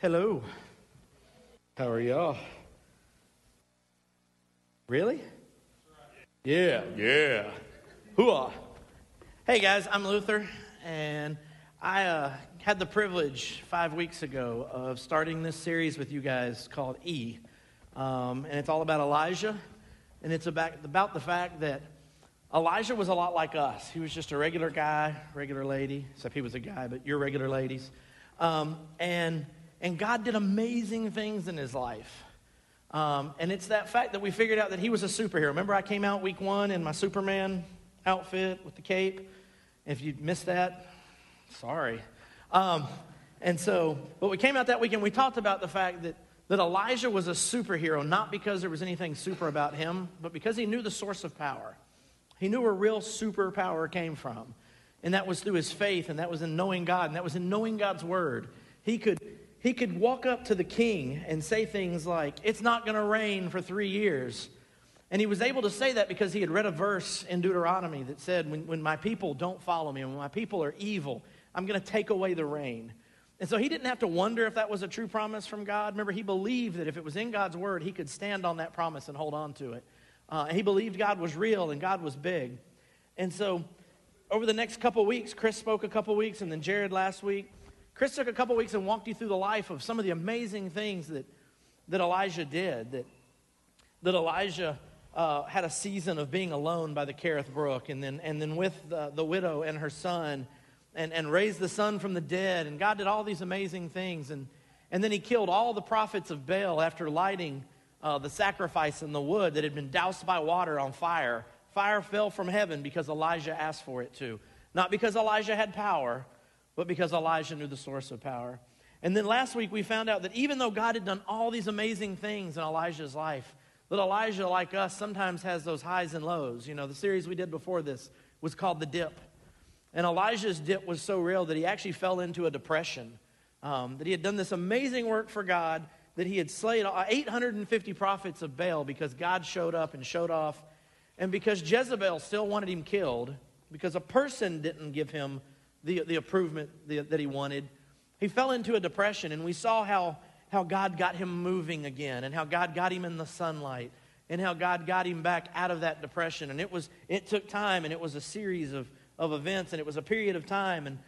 Hello. How are y'all? Really? Yeah, yeah. Hooah. Hey guys, I'm Luther, and I uh, had the privilege five weeks ago of starting this series with you guys called E. Um, and it's all about Elijah, and it's about, about the fact that Elijah was a lot like us. He was just a regular guy, regular lady, except he was a guy, but you're regular ladies. Um, and, and God did amazing things in his life. Um, and it's that fact that we figured out that he was a superhero. Remember, I came out week one in my Superman outfit with the cape? If you missed that, sorry. Um, and so, but we came out that weekend, we talked about the fact that, that Elijah was a superhero, not because there was anything super about him, but because he knew the source of power. He knew where real superpower came from. And that was through his faith, and that was in knowing God, and that was in knowing God's word. He could, he could walk up to the king and say things like, It's not going to rain for three years. And he was able to say that because he had read a verse in Deuteronomy that said, When, when my people don't follow me, and when my people are evil, I'm going to take away the rain. And so he didn't have to wonder if that was a true promise from God. Remember, he believed that if it was in God's word, he could stand on that promise and hold on to it. Uh, he believed God was real and God was big. And so over the next couple weeks, Chris spoke a couple weeks, and then Jared last week. Chris took a couple weeks and walked you through the life of some of the amazing things that, that Elijah did. That, that Elijah uh, had a season of being alone by the Kerith Brook, and then, and then with the, the widow and her son, and, and raised the son from the dead. And God did all these amazing things. And, and then he killed all the prophets of Baal after lighting uh, the sacrifice in the wood that had been doused by water on fire. Fire fell from heaven because Elijah asked for it to. Not because Elijah had power, but because Elijah knew the source of power. And then last week we found out that even though God had done all these amazing things in Elijah's life, that Elijah, like us, sometimes has those highs and lows. You know, the series we did before this was called The Dip. And Elijah's dip was so real that he actually fell into a depression. Um, that he had done this amazing work for God, that he had slayed 850 prophets of Baal because God showed up and showed off, and because Jezebel still wanted him killed, because a person didn't give him the, the improvement that he wanted, he fell into a depression. And we saw how, how God got him moving again, and how God got him in the sunlight, and how God got him back out of that depression. And it, was, it took time, and it was a series of, of events, and it was a period of time. And,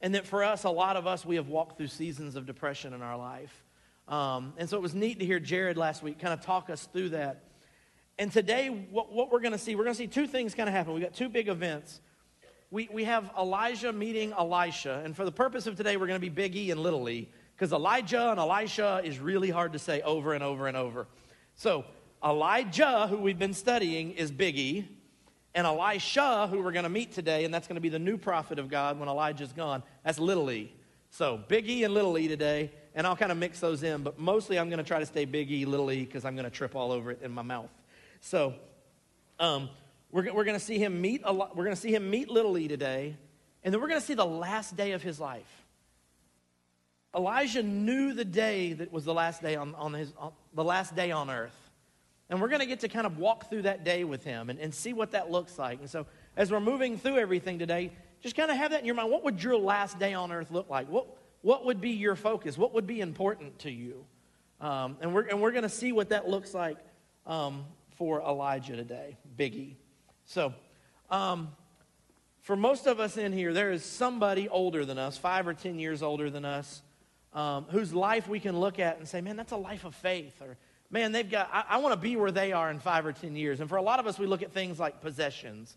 and that for us, a lot of us, we have walked through seasons of depression in our life. Um, and so it was neat to hear Jared last week kind of talk us through that. And today, what, what we're going to see, we're going to see two things kind of happen. We've got two big events. We, we have Elijah meeting Elisha. And for the purpose of today, we're going to be Big E and Little E because Elijah and Elisha is really hard to say over and over and over. So, Elijah, who we've been studying, is Big E. And Elisha, who we're going to meet today, and that's going to be the new prophet of God when Elijah's gone, that's Little E. So, Big E and Little E today and I'll kind of mix those in, but mostly I'm going to try to stay big E, little e, because I'm going to trip all over it in my mouth. So, um, we're, we're going to see him meet a lot, we're going to see him meet little e today, and then we're going to see the last day of his life. Elijah knew the day that was the last day on, on his on, the last day on earth. And we're going to get to kind of walk through that day with him and, and see what that looks like. And so, as we're moving through everything today, just kind of have that in your mind. What would your last day on earth look like? What, what would be your focus? What would be important to you? Um, and we're, and we're going to see what that looks like um, for Elijah today, Biggie. So, um, for most of us in here, there is somebody older than us, five or ten years older than us, um, whose life we can look at and say, man, that's a life of faith. Or, man, they've got, I, I want to be where they are in five or ten years. And for a lot of us, we look at things like possessions.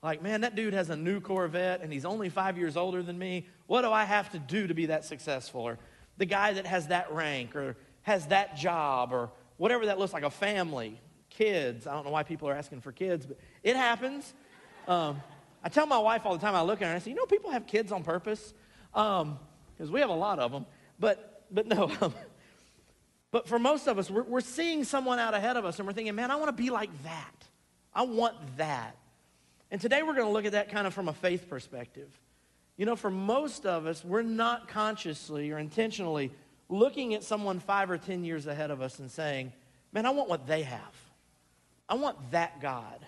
Like, man, that dude has a new Corvette and he's only five years older than me. What do I have to do to be that successful? Or the guy that has that rank or has that job or whatever that looks like, a family, kids. I don't know why people are asking for kids, but it happens. Um, I tell my wife all the time, I look at her and I say, you know, people have kids on purpose because um, we have a lot of them. But, but no. Um, but for most of us, we're, we're seeing someone out ahead of us and we're thinking, man, I want to be like that. I want that. And today we're going to look at that kind of from a faith perspective. You know, for most of us, we're not consciously or intentionally looking at someone five or 10 years ahead of us and saying, man, I want what they have. I want that God.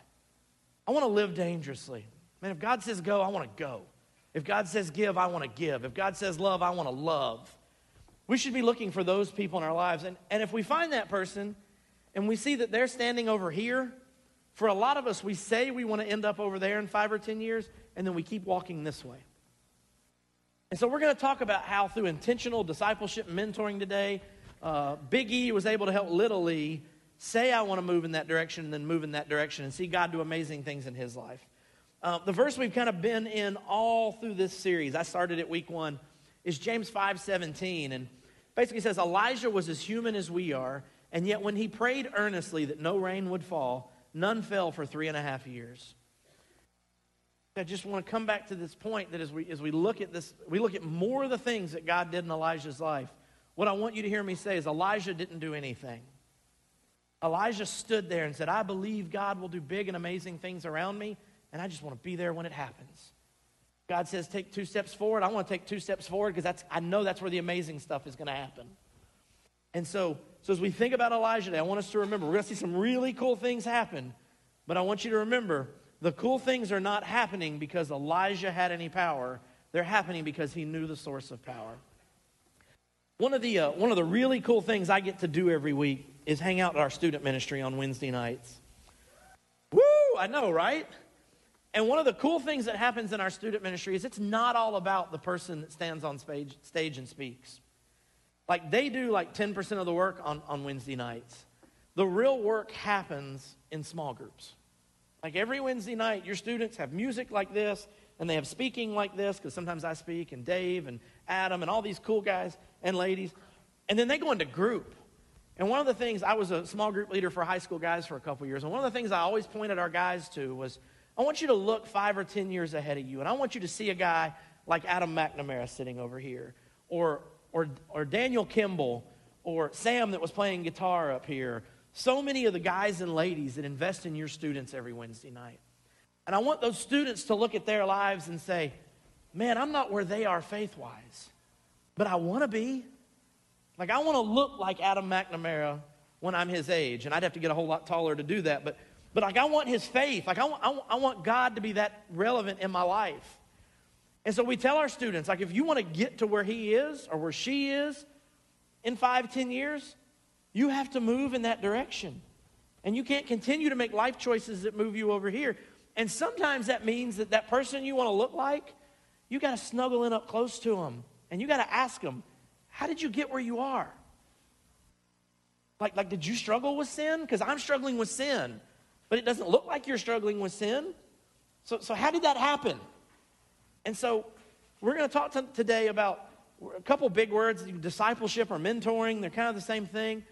I want to live dangerously. Man, if God says go, I want to go. If God says give, I want to give. If God says love, I want to love. We should be looking for those people in our lives. And, and if we find that person and we see that they're standing over here, for a lot of us, we say we want to end up over there in five or 10 years, and then we keep walking this way. And so we're going to talk about how through intentional discipleship and mentoring today, uh, Big E was able to help Little E say, I want to move in that direction, and then move in that direction and see God do amazing things in his life. Uh, the verse we've kind of been in all through this series, I started at week one, is James 5 17. And basically says, Elijah was as human as we are, and yet when he prayed earnestly that no rain would fall, none fell for three and a half years. I just want to come back to this point that as we, as we look at this, we look at more of the things that God did in Elijah's life. What I want you to hear me say is Elijah didn't do anything. Elijah stood there and said, I believe God will do big and amazing things around me, and I just want to be there when it happens. God says, take two steps forward. I want to take two steps forward because that's, I know that's where the amazing stuff is going to happen. And so, so as we think about Elijah today, I want us to remember we're going to see some really cool things happen, but I want you to remember the cool things are not happening because Elijah had any power. They're happening because he knew the source of power. One of the, uh, one of the really cool things I get to do every week is hang out at our student ministry on Wednesday nights. Woo! I know, right? And one of the cool things that happens in our student ministry is it's not all about the person that stands on stage, stage and speaks. Like they do like 10% of the work on, on Wednesday nights. The real work happens in small groups. Like every Wednesday night, your students have music like this, and they have speaking like this, because sometimes I speak, and Dave and Adam and all these cool guys and ladies. And then they go into group. And one of the things, I was a small group leader for high school guys for a couple years, and one of the things I always pointed our guys to was I want you to look five or 10 years ahead of you, and I want you to see a guy like Adam McNamara sitting over here, or, or, or Daniel Kimball, or Sam that was playing guitar up here. So many of the guys and ladies that invest in your students every Wednesday night. And I want those students to look at their lives and say, man, I'm not where they are faith wise, but I want to be. Like, I want to look like Adam McNamara when I'm his age. And I'd have to get a whole lot taller to do that. But, but like, I want his faith. Like, I want, I, want, I want God to be that relevant in my life. And so we tell our students, like, if you want to get to where he is or where she is in five, ten years, you have to move in that direction. And you can't continue to make life choices that move you over here. And sometimes that means that that person you want to look like, you got to snuggle in up close to them. And you got to ask them, how did you get where you are? Like, like did you struggle with sin? Because I'm struggling with sin. But it doesn't look like you're struggling with sin. So, so how did that happen? And so we're going to talk to, today about a couple big words discipleship or mentoring. They're kind of the same thing.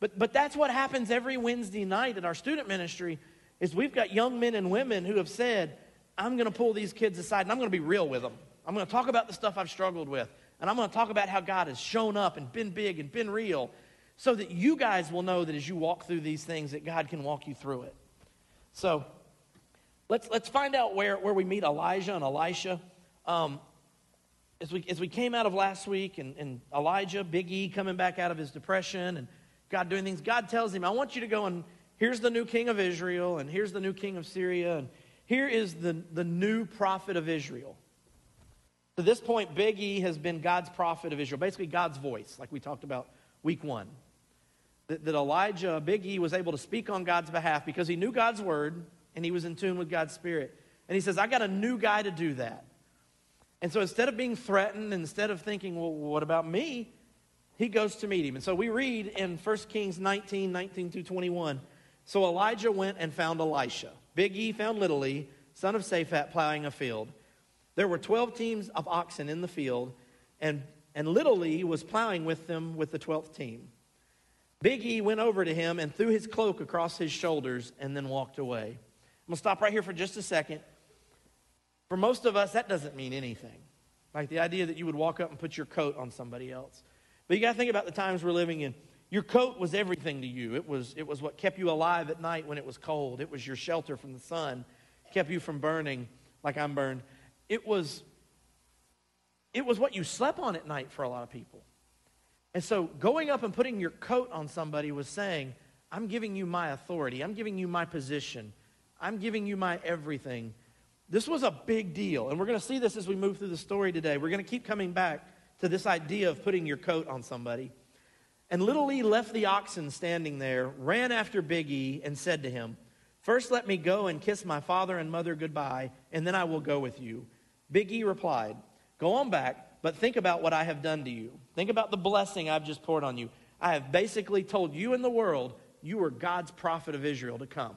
But, but that's what happens every Wednesday night at our student ministry is we've got young men and women who have said, I'm going to pull these kids aside and I'm going to be real with them. I'm going to talk about the stuff I've struggled with. And I'm going to talk about how God has shown up and been big and been real so that you guys will know that as you walk through these things that God can walk you through it. So let's, let's find out where, where we meet Elijah and Elisha. Um, as, we, as we came out of last week and, and Elijah, Big E coming back out of his depression and God doing things, God tells him, I want you to go and here's the new king of Israel, and here's the new king of Syria, and here is the, the new prophet of Israel. To this point, Big E has been God's prophet of Israel, basically God's voice, like we talked about week one. That, that Elijah, Big E, was able to speak on God's behalf because he knew God's word and he was in tune with God's spirit. And he says, I got a new guy to do that. And so instead of being threatened, instead of thinking, well, what about me? he goes to meet him. And so we read in 1 Kings 19, 19 through 21. So Elijah went and found Elisha. Big E found Little E, son of Shaphat, plowing a field. There were 12 teams of oxen in the field, and, and Little E was plowing with them with the 12th team. Big E went over to him and threw his cloak across his shoulders and then walked away. I'm going to stop right here for just a second. For most of us, that doesn't mean anything. Like the idea that you would walk up and put your coat on somebody else. But you got to think about the times we're living in. Your coat was everything to you. It was, it was what kept you alive at night when it was cold. It was your shelter from the sun, kept you from burning like I'm burned. It was, it was what you slept on at night for a lot of people. And so going up and putting your coat on somebody was saying, I'm giving you my authority. I'm giving you my position. I'm giving you my everything. This was a big deal. And we're going to see this as we move through the story today. We're going to keep coming back to this idea of putting your coat on somebody. And little E left the oxen standing there, ran after Big E, and said to him, First let me go and kiss my father and mother goodbye, and then I will go with you. Big E replied, Go on back, but think about what I have done to you. Think about the blessing I've just poured on you. I have basically told you and the world you were God's prophet of Israel to come.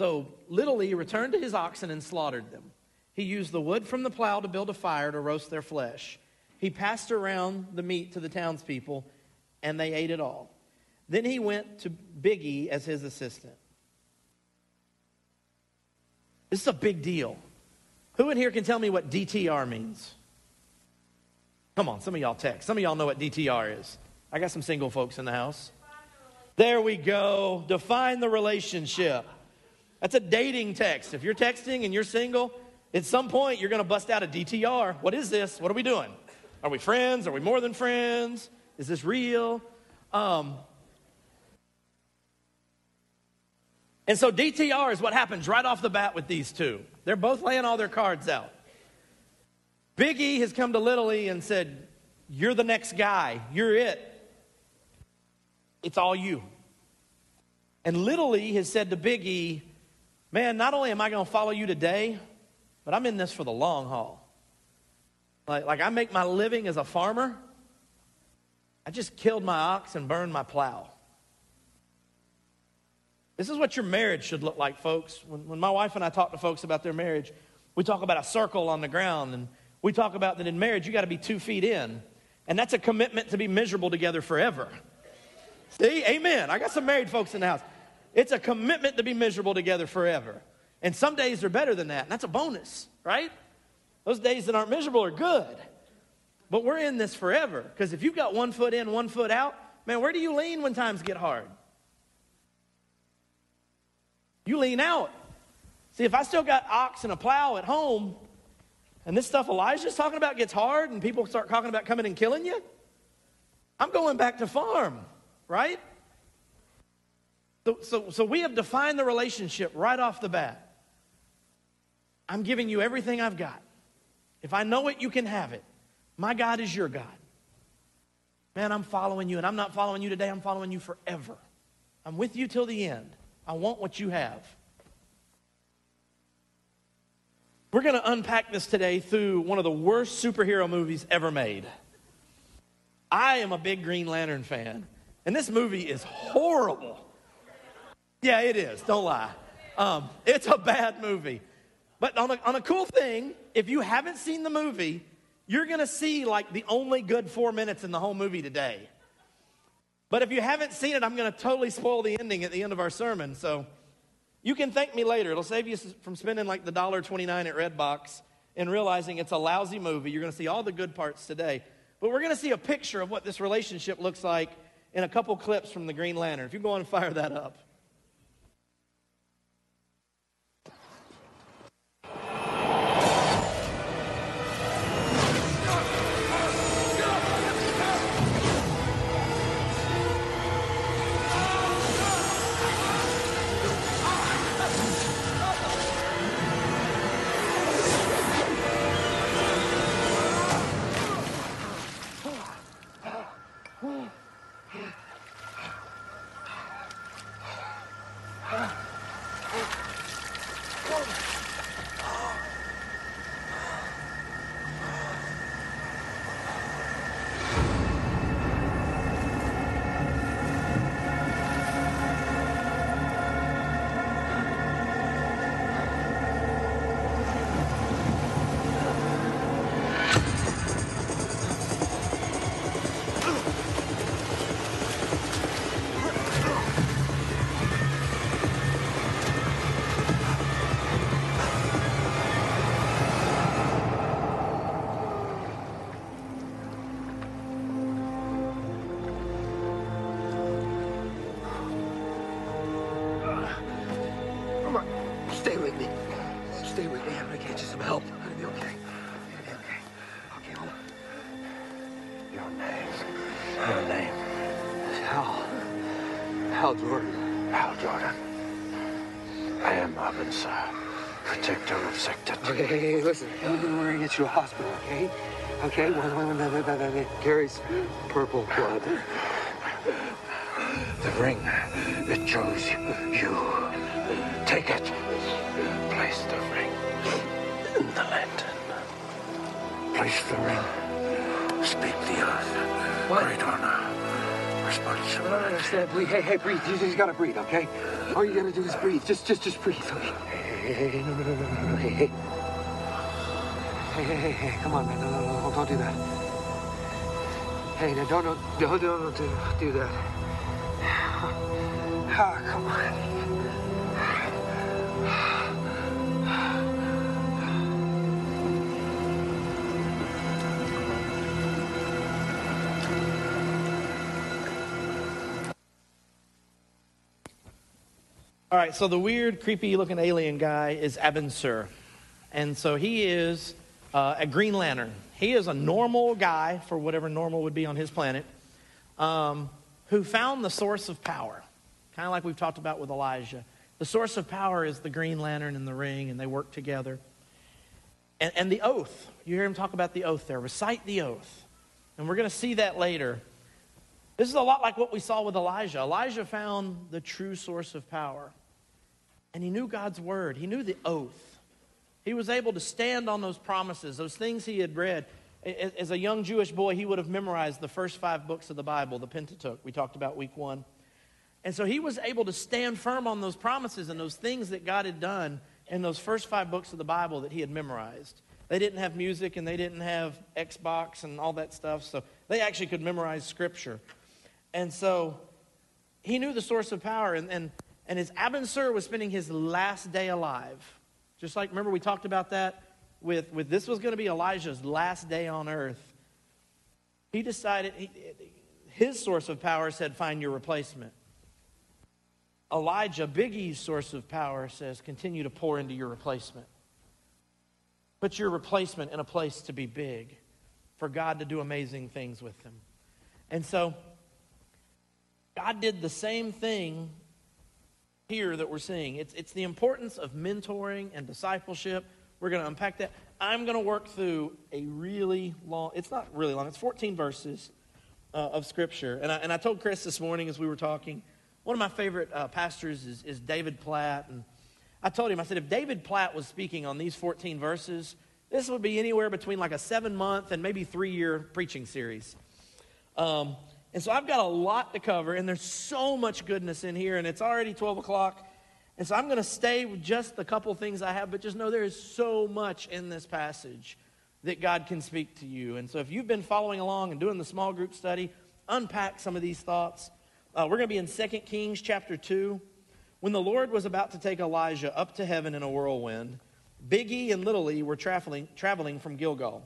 So little E returned to his oxen and slaughtered them. He used the wood from the plow to build a fire to roast their flesh. He passed around the meat to the townspeople, and they ate it all. Then he went to Biggie as his assistant. This is a big deal. Who in here can tell me what DTR means? Come on, some of y'all text. Some of y'all know what DTR is. I got some single folks in the house. There we go. Define the relationship. That's a dating text. If you're texting and you're single, at some point you're going to bust out a DTR. What is this? What are we doing? Are we friends? Are we more than friends? Is this real? Um, and so DTR is what happens right off the bat with these two. They're both laying all their cards out. Big E has come to Little E and said, You're the next guy. You're it. It's all you. And Little E has said to Big E, Man, not only am I going to follow you today, but I'm in this for the long haul. Like, like I make my living as a farmer. I just killed my ox and burned my plow. This is what your marriage should look like, folks. When, when my wife and I talk to folks about their marriage, we talk about a circle on the ground, and we talk about that in marriage, you got to be two feet in. And that's a commitment to be miserable together forever. See, amen. I got some married folks in the house. It's a commitment to be miserable together forever. And some days are better than that, and that's a bonus, right? Those days that aren't miserable are good. But we're in this forever. Because if you've got one foot in, one foot out, man, where do you lean when times get hard? You lean out. See, if I still got ox and a plow at home, and this stuff Elijah's talking about gets hard, and people start talking about coming and killing you, I'm going back to farm, right? So, so, so we have defined the relationship right off the bat. I'm giving you everything I've got. If I know it, you can have it. My God is your God. Man, I'm following you, and I'm not following you today, I'm following you forever. I'm with you till the end. I want what you have. We're going to unpack this today through one of the worst superhero movies ever made. I am a big Green Lantern fan, and this movie is horrible. Yeah, it is. Don't lie. Um, it's a bad movie. But on a, on a cool thing, if you haven't seen the movie, you're going to see like the only good four minutes in the whole movie today. But if you haven't seen it, I'm going to totally spoil the ending at the end of our sermon. So you can thank me later. It'll save you from spending like the $1.29 at Redbox and realizing it's a lousy movie. You're going to see all the good parts today. But we're going to see a picture of what this relationship looks like in a couple clips from the Green Lantern. If you go on and fire that up. Oh. Protect our infected. Okay, hey, hey, listen. We're gonna get you to a hospital, okay? Okay, one, one, one, that, that carries purple blood. The ring, it chose you. Take it. Place the ring in the lantern. Place the ring. Speak the oath. What? Great honor. I don't understand. Hey, hey, breathe. You just gotta breathe, okay? All you gotta do is breathe. Just, just, just breathe. Okay? Hey, hey, no, no, no, no, no. Hey, hey. Hey, hey, hey, hey. Come on, man. No, no, no. Don't do that. Hey, no, don't, don't, don't, don't do, that. Ah, come on. All right, so the weird, creepy looking alien guy is Abin Sur. And so he is uh, a Green Lantern. He is a normal guy, for whatever normal would be on his planet, um, who found the source of power. Kind of like we've talked about with Elijah. The source of power is the Green Lantern and the ring, and they work together. And, and the oath. You hear him talk about the oath there. Recite the oath. And we're going to see that later. This is a lot like what we saw with Elijah. Elijah found the true source of power. And he knew God's word, he knew the oath. He was able to stand on those promises, those things he had read. As a young Jewish boy, he would have memorized the first five books of the Bible, the Pentateuch, we talked about week one. And so he was able to stand firm on those promises and those things that God had done in those first five books of the Bible that he had memorized. They didn't have music and they didn't have Xbox and all that stuff, so they actually could memorize scripture. And so he knew the source of power. And, and, and as Abin was spending his last day alive, just like, remember we talked about that with, with this was going to be Elijah's last day on earth. He decided, he, his source of power said, find your replacement. Elijah, Big E's source of power, says, continue to pour into your replacement. Put your replacement in a place to be big, for God to do amazing things with them. And so, God did the same thing here that we're seeing. It's, it's the importance of mentoring and discipleship. We're going to unpack that. I'm going to work through a really long, it's not really long, it's 14 verses uh, of Scripture. And I, and I told Chris this morning as we were talking, one of my favorite uh, pastors is, is David Platt. And I told him, I said, if David Platt was speaking on these 14 verses, this would be anywhere between like a seven month and maybe three year preaching series. Um, and so I've got a lot to cover, and there's so much goodness in here, and it's already 12 o'clock. And so I'm going to stay with just the couple things I have, but just know there is so much in this passage that God can speak to you. And so if you've been following along and doing the small group study, unpack some of these thoughts. Uh, we're going to be in 2 Kings chapter 2. When the Lord was about to take Elijah up to heaven in a whirlwind, Big E and Little E were traveling, traveling from Gilgal.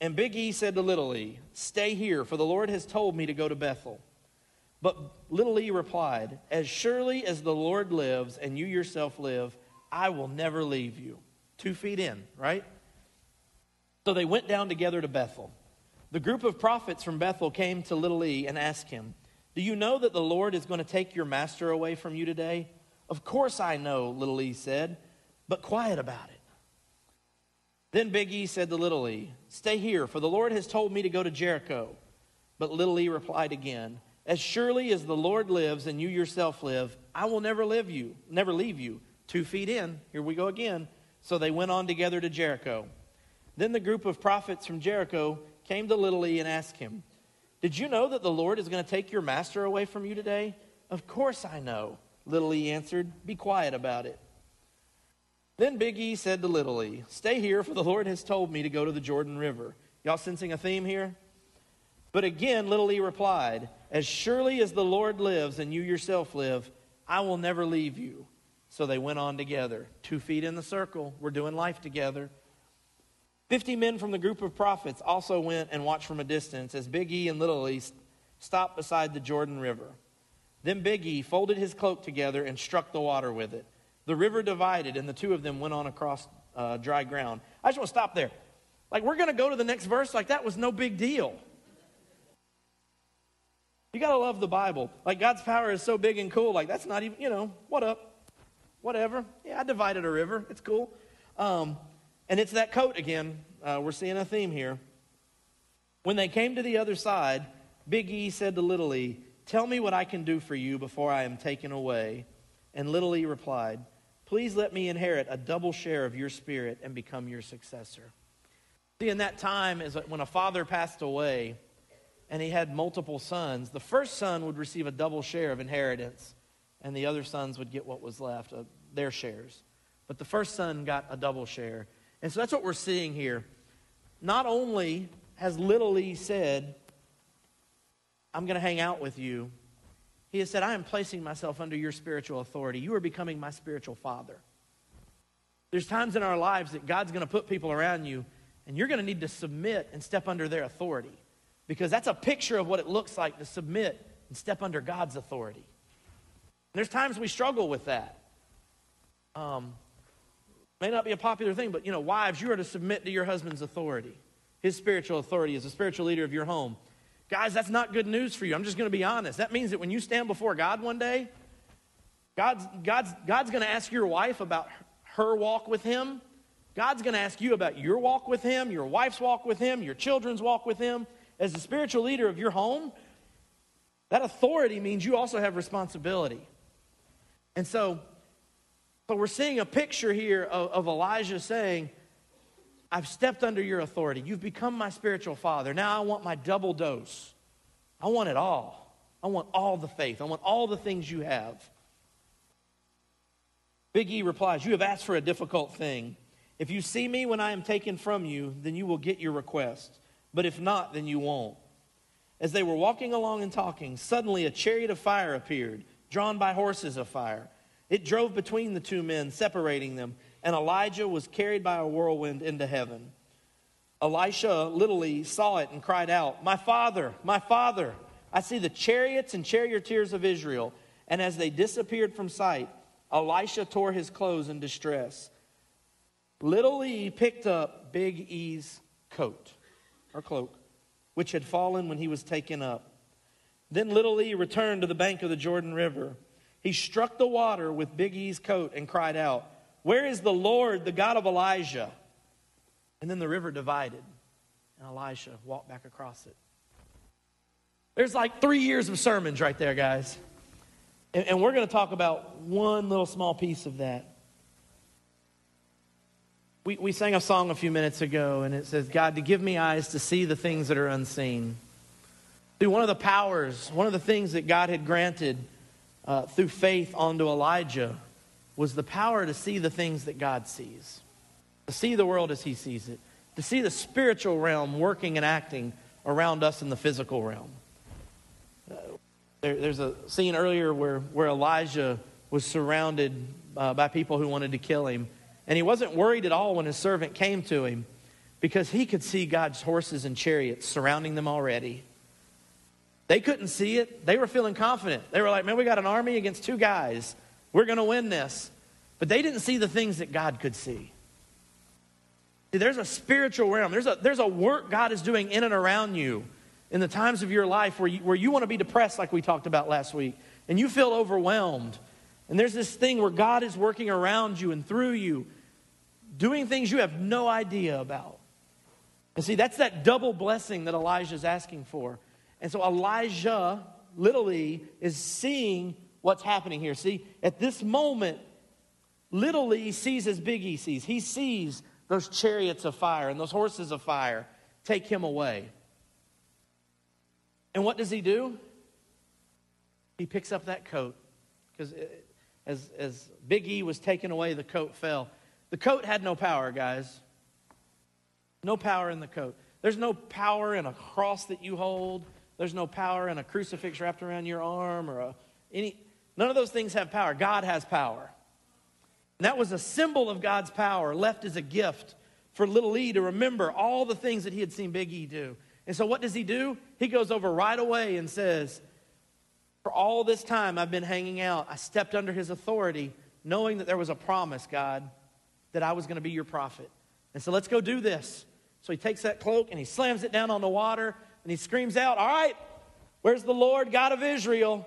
And Big E said to Little E, Stay here, for the Lord has told me to go to Bethel. But Little E replied, As surely as the Lord lives and you yourself live, I will never leave you. Two feet in, right? So they went down together to Bethel. The group of prophets from Bethel came to Little E and asked him, Do you know that the Lord is going to take your master away from you today? Of course I know, Little E said, but quiet about it. Then Big E said to Little E, Stay here, for the Lord has told me to go to Jericho. But Little E replied again, As surely as the Lord lives and you yourself live, I will never leave you, never leave you. Two feet in, here we go again. So they went on together to Jericho. Then the group of prophets from Jericho came to Little E and asked him, Did you know that the Lord is going to take your master away from you today? Of course I know, Little E answered. Be quiet about it. Then Big E said to Little E, Stay here, for the Lord has told me to go to the Jordan River. Y'all sensing a theme here? But again, Little E replied, As surely as the Lord lives and you yourself live, I will never leave you. So they went on together, two feet in the circle. We're doing life together. Fifty men from the group of prophets also went and watched from a distance as Big E and Little E stopped beside the Jordan River. Then Big E folded his cloak together and struck the water with it. The river divided, and the two of them went on across uh, dry ground. I just want to stop there. Like, we're going to go to the next verse like that was no big deal. You got to love the Bible. Like, God's power is so big and cool. Like, that's not even, you know, what up? whatever. Yeah, I divided a river. It's cool. Um, and it's that coat again. Uh, we're seeing a theme here. When they came to the other side, Big E said to Little E, Tell me what I can do for you before I am taken away. And Little E replied, Please let me inherit a double share of your spirit and become your successor. See, in that time, is when a father passed away and he had multiple sons, the first son would receive a double share of inheritance, and the other sons would get what was left of their shares. But the first son got a double share. And so that's what we're seeing here. Not only has little E said, I'm going to hang out with you, he has said, I am placing myself under your spiritual authority. You are becoming my spiritual father. There's times in our lives that God's going to put people around you, and you're going to need to submit and step under their authority because that's a picture of what it looks like to submit and step under God's authority. And there's times we struggle with that. Um, may not be a popular thing, but you know, wives, you are to submit to your husband's authority, his spiritual authority as the spiritual leader of your home. Guys, that's not good news for you. I'm just going to be honest. That means that when you stand before God one day, God's, God's, God's going to ask your wife about her walk with Him. God's going to ask you about your walk with Him, your wife's walk with Him, your children's walk with Him. As the spiritual leader of your home, that authority means you also have responsibility. And so, so we're seeing a picture here of, of Elijah saying, I've stepped under your authority. You've become my spiritual father. Now I want my double dose. I want it all. I want all the faith. I want all the things you have. Big E replies, You have asked for a difficult thing. If you see me when I am taken from you, then you will get your request. But if not, then you won't. As they were walking along and talking, suddenly a chariot of fire appeared, drawn by horses of fire. It drove between the two men, separating them, and Elijah was carried by a whirlwind into heaven. Elisha literally saw it and cried out, My father, my father, I see the chariots and charioteers of Israel. And as they disappeared from sight, Elisha tore his clothes in distress. Little E picked up Big E's coat or cloak, which had fallen when he was taken up. Then little E returned to the bank of the Jordan River. He struck the water with Big E's coat and cried out, Where is the Lord, the God of Elijah? And then the river divided, and Elisha walked back across it. There's like three years of sermons right there, guys. And, and we're going to talk about one little small piece of that. We, we sang a song a few minutes ago, and it says, God, to give me eyes to see the things that are unseen. Through one of the powers, one of the things that God had granted uh, through faith onto Elijah was the power to see the things that God sees, to see the world as he sees it, to see the spiritual realm working and acting around us in the physical realm. Uh, there, there's a scene earlier where, where Elijah was surrounded uh, by people who wanted to kill him. And he wasn't worried at all when his servant came to him because he could see God's horses and chariots surrounding them already. They couldn't see it. They were feeling confident. They were like, man, we got an army against two guys. We're going to win this. But they didn't see the things that God could see. See, there's a spiritual realm. There's a, there's a work God is doing in and around you in the times of your life where you, where you want to be depressed, like we talked about last week, and you feel overwhelmed. And there's this thing where God is working around you and through you doing things you have no idea about. And see, that's that double blessing that Elijah's asking for. And so Elijah, literally, is seeing what's happening here. See, at this moment, little E sees as Big E sees. He sees those chariots of fire and those horses of fire take him away. And what does he do? He picks up that coat. Because uh, as, as Big E was taken away, the coat fell. The coat had no power, guys. No power in the coat. There's no power in a cross that you hold. There's no power in a crucifix wrapped around your arm or a, any. None of those things have power. God has power. And that was a symbol of God's power left as a gift for little E to remember all the things that he had seen Big E do. And so what does he do? He goes over right away and says, For all this time I've been hanging out, I stepped under his authority, knowing that there was a promise, God, that I was going to be your prophet. And so let's go do this. So he takes that cloak and he slams it down on the water and he screams out, All right, where's the Lord God of Israel?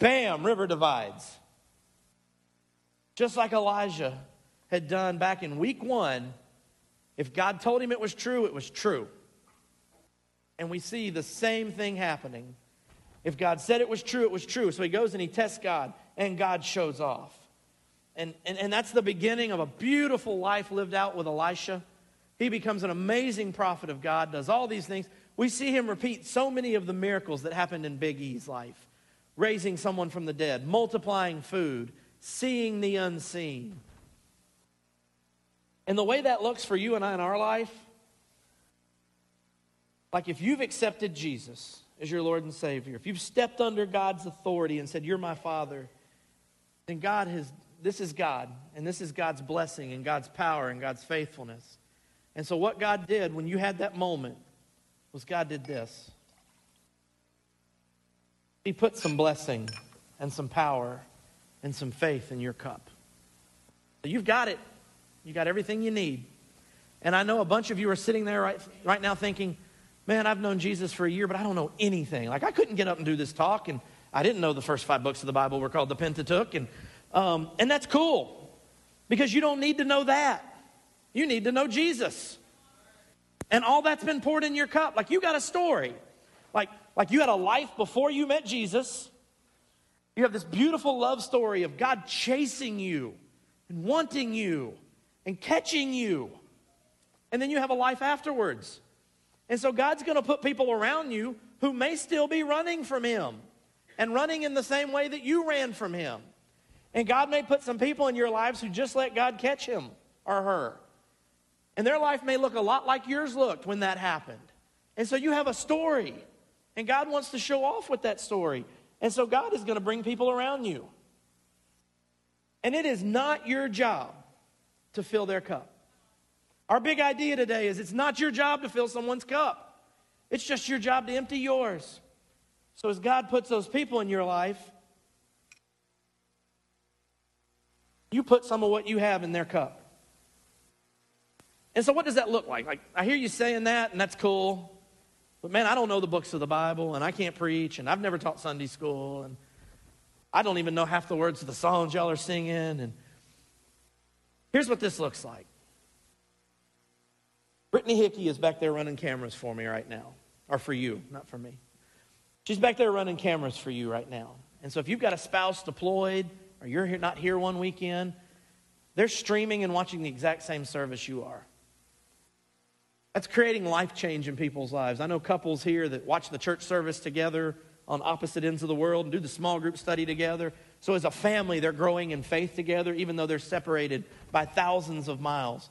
Bam, river divides. just like Elijah had done back in week one. If God told him it was true, it was true. And we see the same thing happening. If God said it was true, it was true. So he goes and he tests God, and God shows off. And, and, and that's the beginning of a beautiful life lived out with Elisha. He becomes an amazing prophet of God, does all these things. We see him repeat so many of the miracles that happened in Big E's life raising someone from the dead, multiplying food, seeing the unseen. And the way that looks for you and I in our life, like if you've accepted Jesus as your Lord and Savior, if you've stepped under God's authority and said, You're my Father, then God has, this is God, and this is God's blessing and God's power and God's faithfulness. And so, what God did when you had that moment was God did this He put some blessing and some power and some faith in your cup. So you've got it. You got everything you need. And I know a bunch of you are sitting there right, right now thinking, man, I've known Jesus for a year, but I don't know anything. Like, I couldn't get up and do this talk, and I didn't know the first five books of the Bible were called the Pentateuch. And, um, and that's cool because you don't need to know that. You need to know Jesus. And all that's been poured in your cup. Like, you got a story. Like, like you had a life before you met Jesus. You have this beautiful love story of God chasing you and wanting you and catching you. And then you have a life afterwards. And so God's going to put people around you who may still be running from Him and running in the same way that you ran from Him. And God may put some people in your lives who just let God catch him or her. And their life may look a lot like yours looked when that happened. And so you have a story. And God wants to show off with that story. And so God is going to bring people around you. And it is not your job to fill their cup. Our big idea today is it's not your job to fill someone's cup, it's just your job to empty yours. So as God puts those people in your life, you put some of what you have in their cup. And so, what does that look like? Like, I hear you saying that, and that's cool. But man, I don't know the books of the Bible, and I can't preach, and I've never taught Sunday school, and I don't even know half the words of the songs y'all are singing. And here's what this looks like Brittany Hickey is back there running cameras for me right now, or for you, not for me. She's back there running cameras for you right now. And so if you've got a spouse deployed, or you're not here one weekend, they're streaming and watching the exact same service you are. That's creating life change in people's lives. I know couples here that watch the church service together on opposite ends of the world and do the small group study together. So, as a family, they're growing in faith together, even though they're separated by thousands of miles.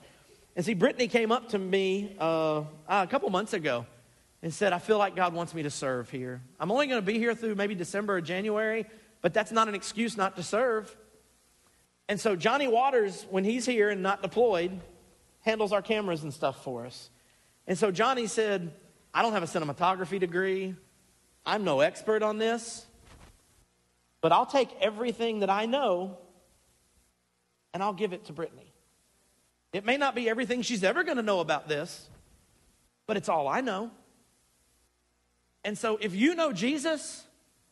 And see, Brittany came up to me uh, a couple months ago and said, I feel like God wants me to serve here. I'm only going to be here through maybe December or January, but that's not an excuse not to serve. And so, Johnny Waters, when he's here and not deployed, handles our cameras and stuff for us. And so Johnny said, I don't have a cinematography degree. I'm no expert on this. But I'll take everything that I know and I'll give it to Brittany. It may not be everything she's ever going to know about this, but it's all I know. And so if you know Jesus,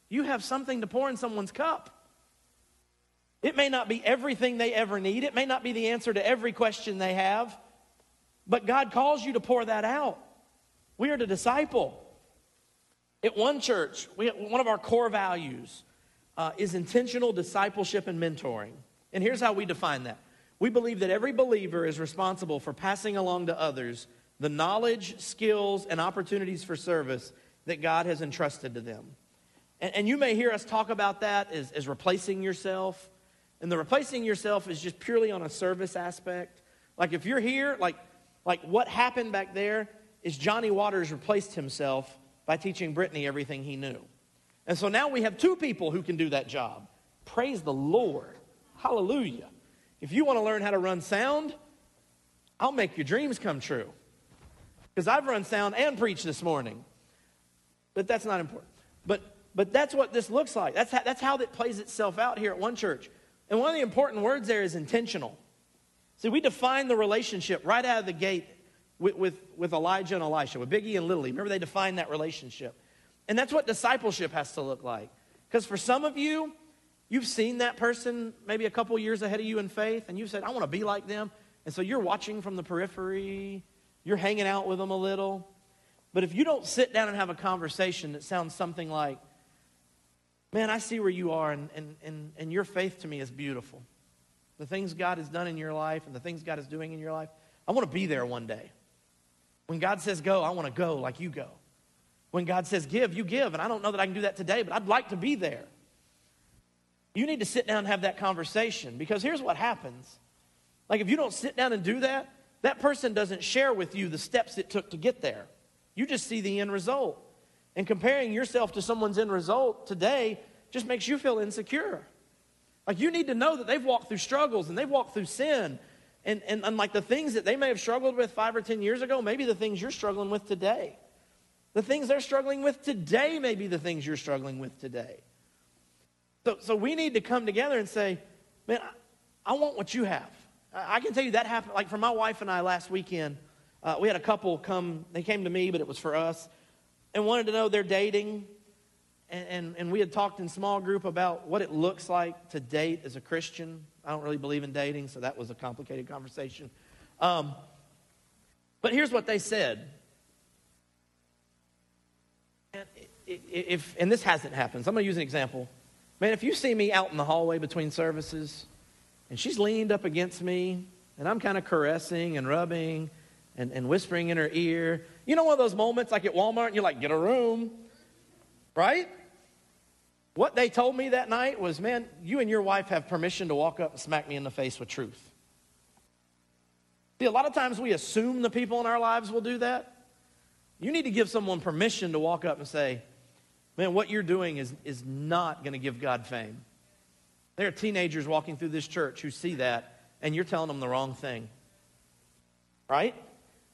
you have something to pour in someone's cup. It may not be everything they ever need, it may not be the answer to every question they have, but God calls you to pour that out. We are to disciple. At one church, we, one of our core values uh, is intentional discipleship and mentoring. And here's how we define that we believe that every believer is responsible for passing along to others the knowledge, skills, and opportunities for service that God has entrusted to them. And, and you may hear us talk about that as, as replacing yourself. And the replacing yourself is just purely on a service aspect. Like if you're here, like like what happened back there is Johnny Waters replaced himself by teaching Brittany everything he knew. And so now we have two people who can do that job. Praise the Lord. Hallelujah. If you want to learn how to run sound, I'll make your dreams come true. Because I've run sound and preached this morning. But that's not important. But but that's what this looks like. That's how, that's how it plays itself out here at one church. And one of the important words there is intentional. See, we define the relationship right out of the gate with, with, with Elijah and Elisha, with Biggie and Lily. Remember, they defined that relationship. And that's what discipleship has to look like. Because for some of you, You've seen that person maybe a couple years ahead of you in faith, and you've said, I want to be like them. And so you're watching from the periphery, you're hanging out with them a little. But if you don't sit down and have a conversation that sounds something like, Man, I see where you are, and, and, and, and your faith to me is beautiful. The things God has done in your life and the things God is doing in your life, I want to be there one day. When God says go, I want to go like you go. When God says give, you give. And I don't know that I can do that today, but I'd like to be there. You need to sit down and have that conversation because here's what happens. Like if you don't sit down and do that, that person doesn't share with you the steps it took to get there. You just see the end result. And comparing yourself to someone's end result today just makes you feel insecure. Like you need to know that they've walked through struggles and they've walked through sin. And, and, and like the things that they may have struggled with five or ten years ago, maybe the things you're struggling with today. The things they're struggling with today may be the things you're struggling with today. So, so we need to come together and say, man, I, I want what you have. I, I, can tell you that happened, like for my wife and I last weekend, uh, we had a couple come, they came to me, but it was for us, and wanted to know they're dating. And, and, and we had talked in small group about what it looks like to date as a Christian. I don't really believe in dating, so that was a complicated conversation. Um, but here's what they said. And, if, and this hasn't happened, so I'm going to use an example. Man, if you see me out in the hallway between services and she's leaned up against me and I'm kind of caressing and rubbing and, and whispering in her ear, you know, one of those moments like at Walmart and you're like, get a room, right? What they told me that night was, man, you and your wife have permission to walk up and smack me in the face with truth. See, a lot of times we assume the people in our lives will do that. You need to give someone permission to walk up and say, Man, what you're doing is, is not going to give God fame. There are teenagers walking through this church who see that, and you're telling them the wrong thing. Right?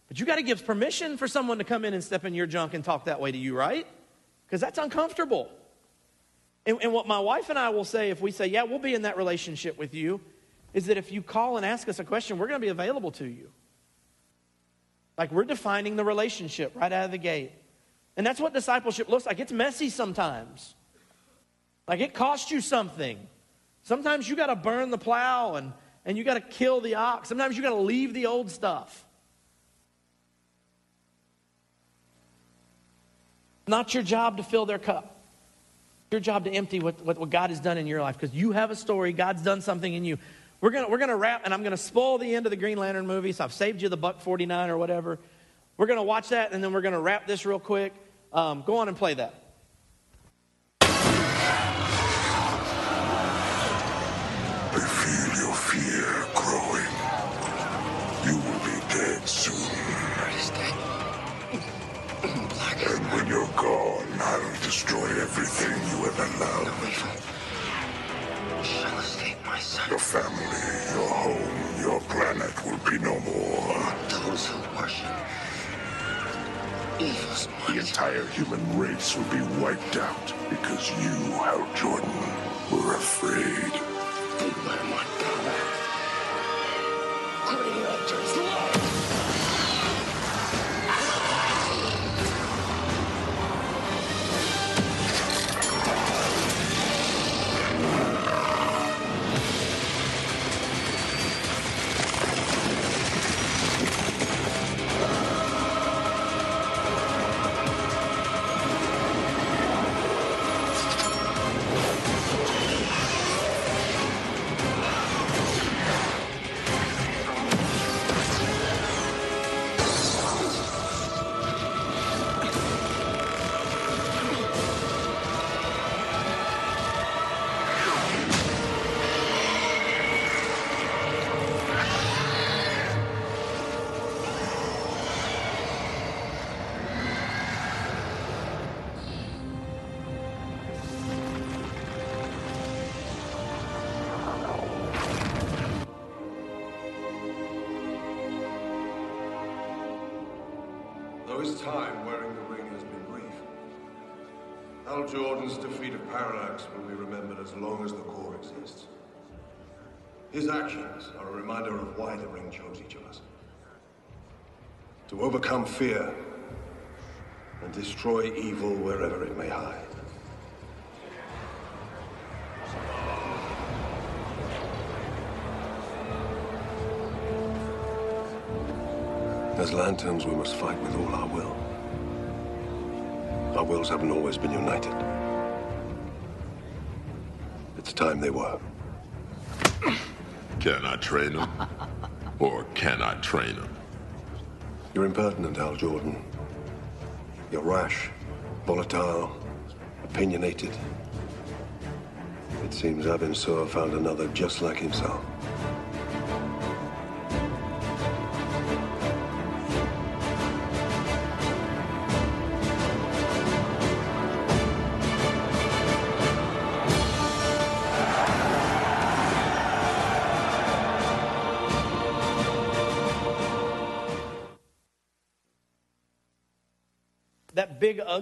But you got to give permission for someone to come in and step in your junk and talk that way to you, right? Because that's uncomfortable. And, and, what my wife and I will say if we say, Yeah, we'll be in that relationship with you, is that if you call and ask us a question, we're going to be available to you. Like we're defining the relationship right out of the gate. And that's what discipleship looks like. It's messy sometimes. Like it costs you something. Sometimes you got to burn the plow and, and you got to kill the ox. Sometimes you got to leave the old stuff. Not your job to fill their cup. Your job to empty what, what, what God has done in your life because you have a story. God's done something in you. We're going we're gonna wrap, and I'm going to spoil the end of the Green Lantern movie, so I've saved you the buck 49 or whatever. We're going to watch that, and then we're going to wrap this real quick. Um, go on and play that. Destroy everything you ever loved. shall escape my son. Your family, your home, your planet will be no more. Those who worship evil's The entire human race will be wiped out because you, Hal Jordan, were afraid. My Jordan's defeat of Parallax will be remembered as long as the Corps exists. His actions are a reminder of why the ring chose each of us. To overcome fear and destroy evil wherever it may hide. As lanterns, we must fight with all our will. Our wills haven't always been united. It's time they were. Can I train them? or can I train them? You're impertinent, Hal Jordan. You're rash, volatile, opinionated. It seems Abin Sur found another just like himself.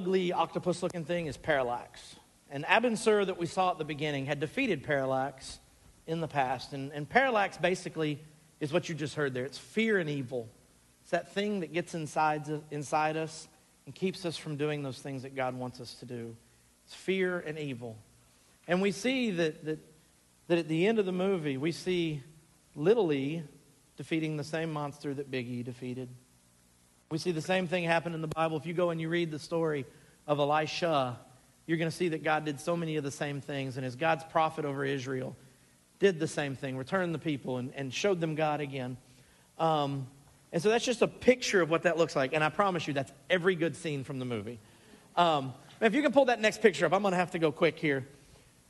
Ugly, octopus looking thing is Parallax. And Abin Sur, that we saw at the beginning, had defeated Parallax in the past. And, and Parallax basically is what you just heard there it's fear and evil. It's that thing that gets inside, inside us and keeps us from doing those things that God wants us to do. It's fear and evil. And we see that, that, that at the end of the movie, we see Little E defeating the same monster that Big E defeated. We see the same thing happen in the Bible. If you go and you read the story of Elisha, you're going to see that God did so many of the same things. And as God's prophet over Israel, did the same thing, returned the people and, and showed them God again. Um, and so that's just a picture of what that looks like. And I promise you, that's every good scene from the movie. Um, if you can pull that next picture up, I'm going to have to go quick here.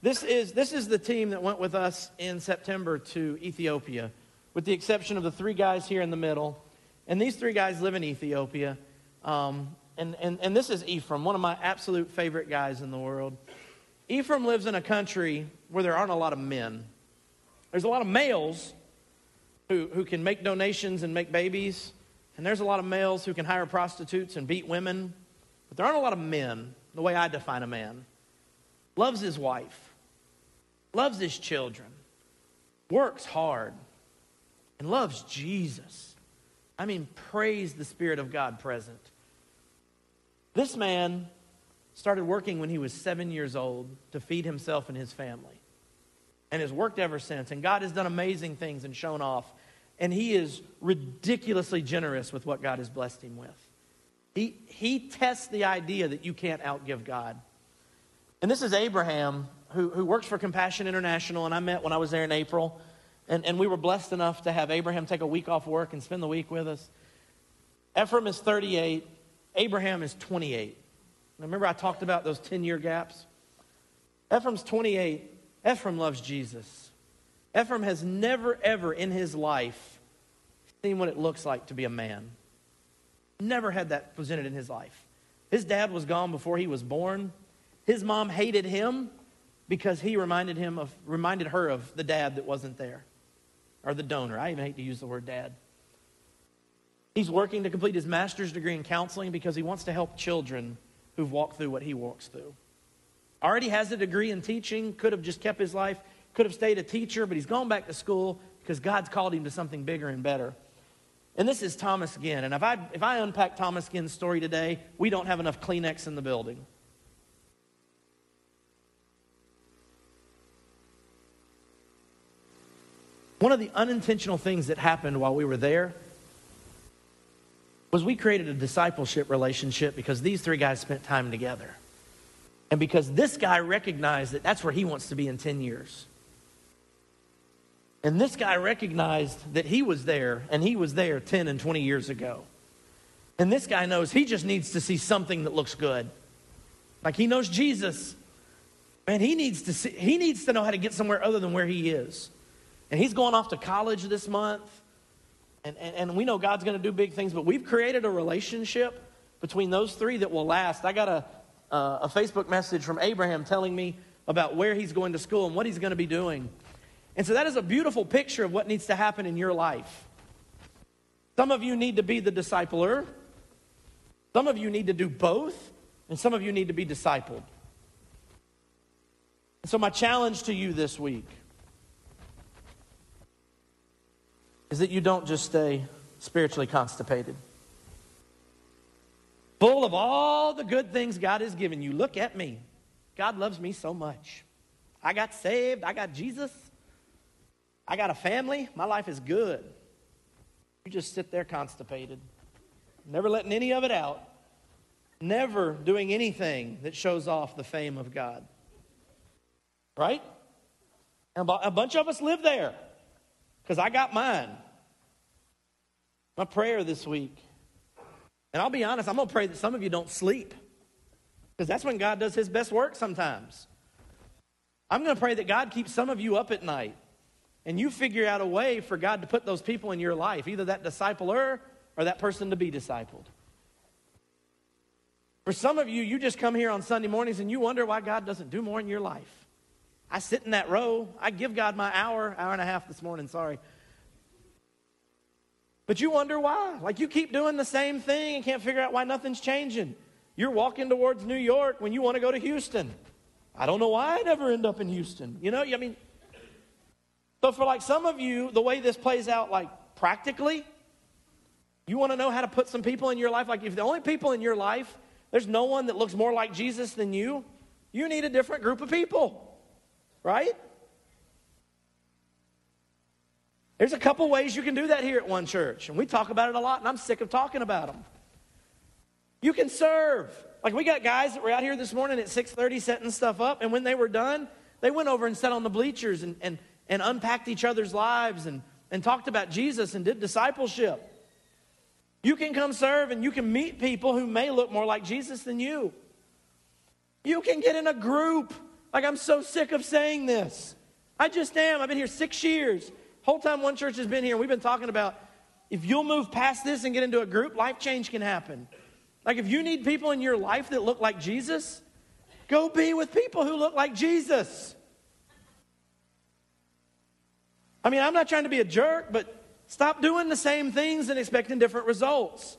This is, this is the team that went with us in September to Ethiopia, with the exception of the three guys here in the middle. And these three guys live in Ethiopia. Um, and, and, and this is Ephraim, one of my absolute favorite guys in the world. Ephraim lives in a country where there aren't a lot of men. There's a lot of males who, who can make donations and make babies, and there's a lot of males who can hire prostitutes and beat women, but there aren't a lot of men, the way I define a man. Loves his wife, loves his children, works hard, and loves Jesus. I mean, praise the Spirit of God present. This man started working when he was seven years old to feed himself and his family, and has worked ever since. And God has done amazing things and shown off. And he is ridiculously generous with what God has blessed him with. He, he tests the idea that you can't outgive God. And this is Abraham, who, who works for Compassion International, and I met when I was there in April. And, and we were blessed enough to have Abraham take a week off work and spend the week with us. Ephraim is 38, Abraham is 28. Remember, I talked about those 10 year gaps? Ephraim's 28. Ephraim loves Jesus. Ephraim has never, ever in his life seen what it looks like to be a man. Never had that presented in his life. His dad was gone before he was born. His mom hated him because he reminded him of reminded her of the dad that wasn't there or the donor. I even hate to use the word dad. He's working to complete his master's degree in counseling because he wants to help children who've walked through what he walks through. Already has a degree in teaching, could have just kept his life, could have stayed a teacher, but he's gone back to school because God's called him to something bigger and better. And this is Thomas Ginn. And if I, if I unpack Thomas Ginn's story today, we don't have enough Kleenex in the building. One of the unintentional things that happened while we were there was we created a discipleship relationship because these three guys spent time together. And because this guy recognized that that's where he wants to be in 10 years. And this guy recognized that he was there and he was there 10 and 20 years ago. And this guy knows he just needs to see something that looks good. Like he knows Jesus. Man, he needs to see, he needs to know how to get somewhere other than where he is. And he's going off to college this month. And, and, and we know God's going to do big things, but we've created a relationship between those three that will last. I got a, uh, a Facebook message from Abraham telling me about where he's going to school and what he's going to be doing. And so that is a beautiful picture of what needs to happen in your life. Some of you need to be the discipler, some of you need to do both, and some of you need to be discipled. And so, my challenge to you this week is that you don't just stay spiritually constipated. Full of all the good things God has given you. Look at me. God loves me so much. I got saved. I got Jesus. I got a family. My life is good. You just sit there constipated. never letting any of it out, never doing anything that shows off the fame of God. Right? And a bunch of us live there because I got mine. My prayer this week, and I'll be honest, I'm going to pray that some of you don't sleep because that's when God does his best work sometimes. I'm going to pray that God keeps some of you up at night and you figure out a way for God to put those people in your life, either that discipler or that person to be discipled. For some of you, you just come here on Sunday mornings and you wonder why God doesn't do more in your life. I sit in that row. I give God my hour, hour and a half this morning, sorry. But you wonder why. Like you keep doing the same thing and can't figure out why nothing's changing. You're walking towards New York when you want to go to Houston. I don't know why I never end up in Houston. You know, I mean, but for like some of you, the way this plays out, like practically, you want to know how to put some people in your life. Like if the only people in your life, there's no one that looks more like Jesus than you, you need a different group of people, right? There's a couple ways you can do that here at one church, and we talk about it a lot, and I'm sick of talking about them. You can serve. Like we got guys that were out here this morning at 6:30 setting stuff up, and when they were done, they went over and sat on the bleachers and, and, and unpacked each other's lives and, and talked about Jesus and did discipleship. You can come serve and you can meet people who may look more like Jesus than you. You can get in a group. Like I'm so sick of saying this. I just am. I've been here six years. Whole time one church has been here, we've been talking about if you'll move past this and get into a group, life change can happen. Like, if you need people in your life that look like Jesus, go be with people who look like Jesus. I mean, I'm not trying to be a jerk, but stop doing the same things and expecting different results.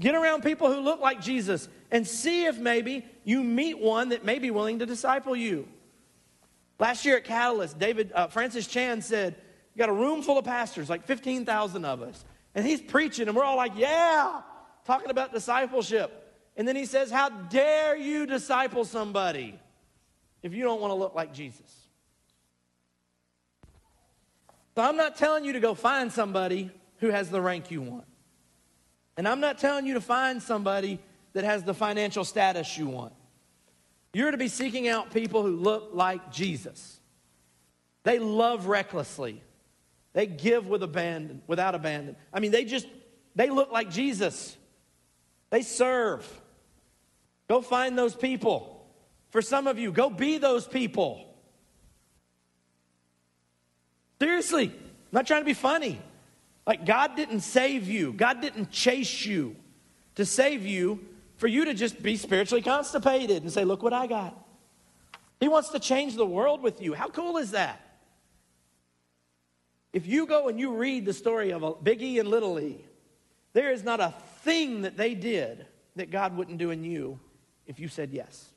Get around people who look like Jesus and see if maybe you meet one that may be willing to disciple you. Last year at Catalyst, David uh, Francis Chan said, "You got a room full of pastors, like 15,000 of us, and he's preaching, and we're all like, yeah." talking about discipleship. And then he says, How dare you disciple somebody if you don't want to look like Jesus? So I'm not telling you to go find somebody who has the rank you want. And I'm not telling you to find somebody that has the financial status you want. You're to be seeking out people who look like Jesus. They love recklessly. They give with abandon, without abandon. I mean, they just they look like Jesus. They serve. Go find those people. For some of you, go be those people. Seriously, I'm not trying to be funny. Like, God didn't save you, God didn't chase you to save you for you to just be spiritually constipated and say, Look what I got. He wants to change the world with you. How cool is that? If you go and you read the story of Big E and Little E, there is not a thing that they did that God wouldn't do in you if you said yes.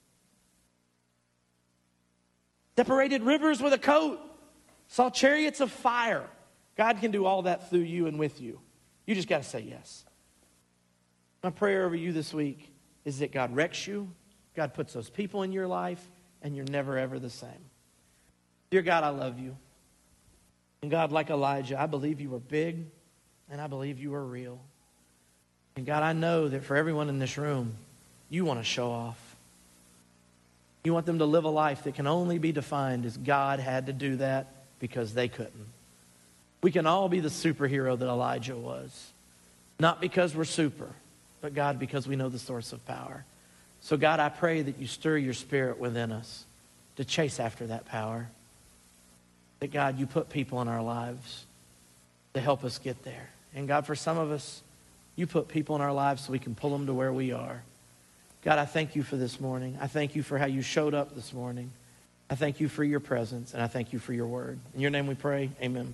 Separated rivers with a coat, saw chariots of fire. God can do all that through you and with you. You just got to say yes. My prayer over you this week is that God wrecks you, God puts those people in your life, and you're never ever the same. Dear God, I love you. And God, like Elijah, I believe you are big and I believe you are real. And God, I know that for everyone in this room, you want to show off. You want them to live a life that can only be defined as God had to do that because they couldn't. We can all be the superhero that Elijah was. Not because we're super, but God, because we know the source of power. So, God, I pray that you stir your spirit within us to chase after that power. That, God, you put people in our lives to help us get there. And, God, for some of us, you put people in our lives so we can pull them to where we are. God, I thank you for this morning. I thank you for how you showed up this morning. I thank you for your presence, and I thank you for your word. In your name we pray. Amen.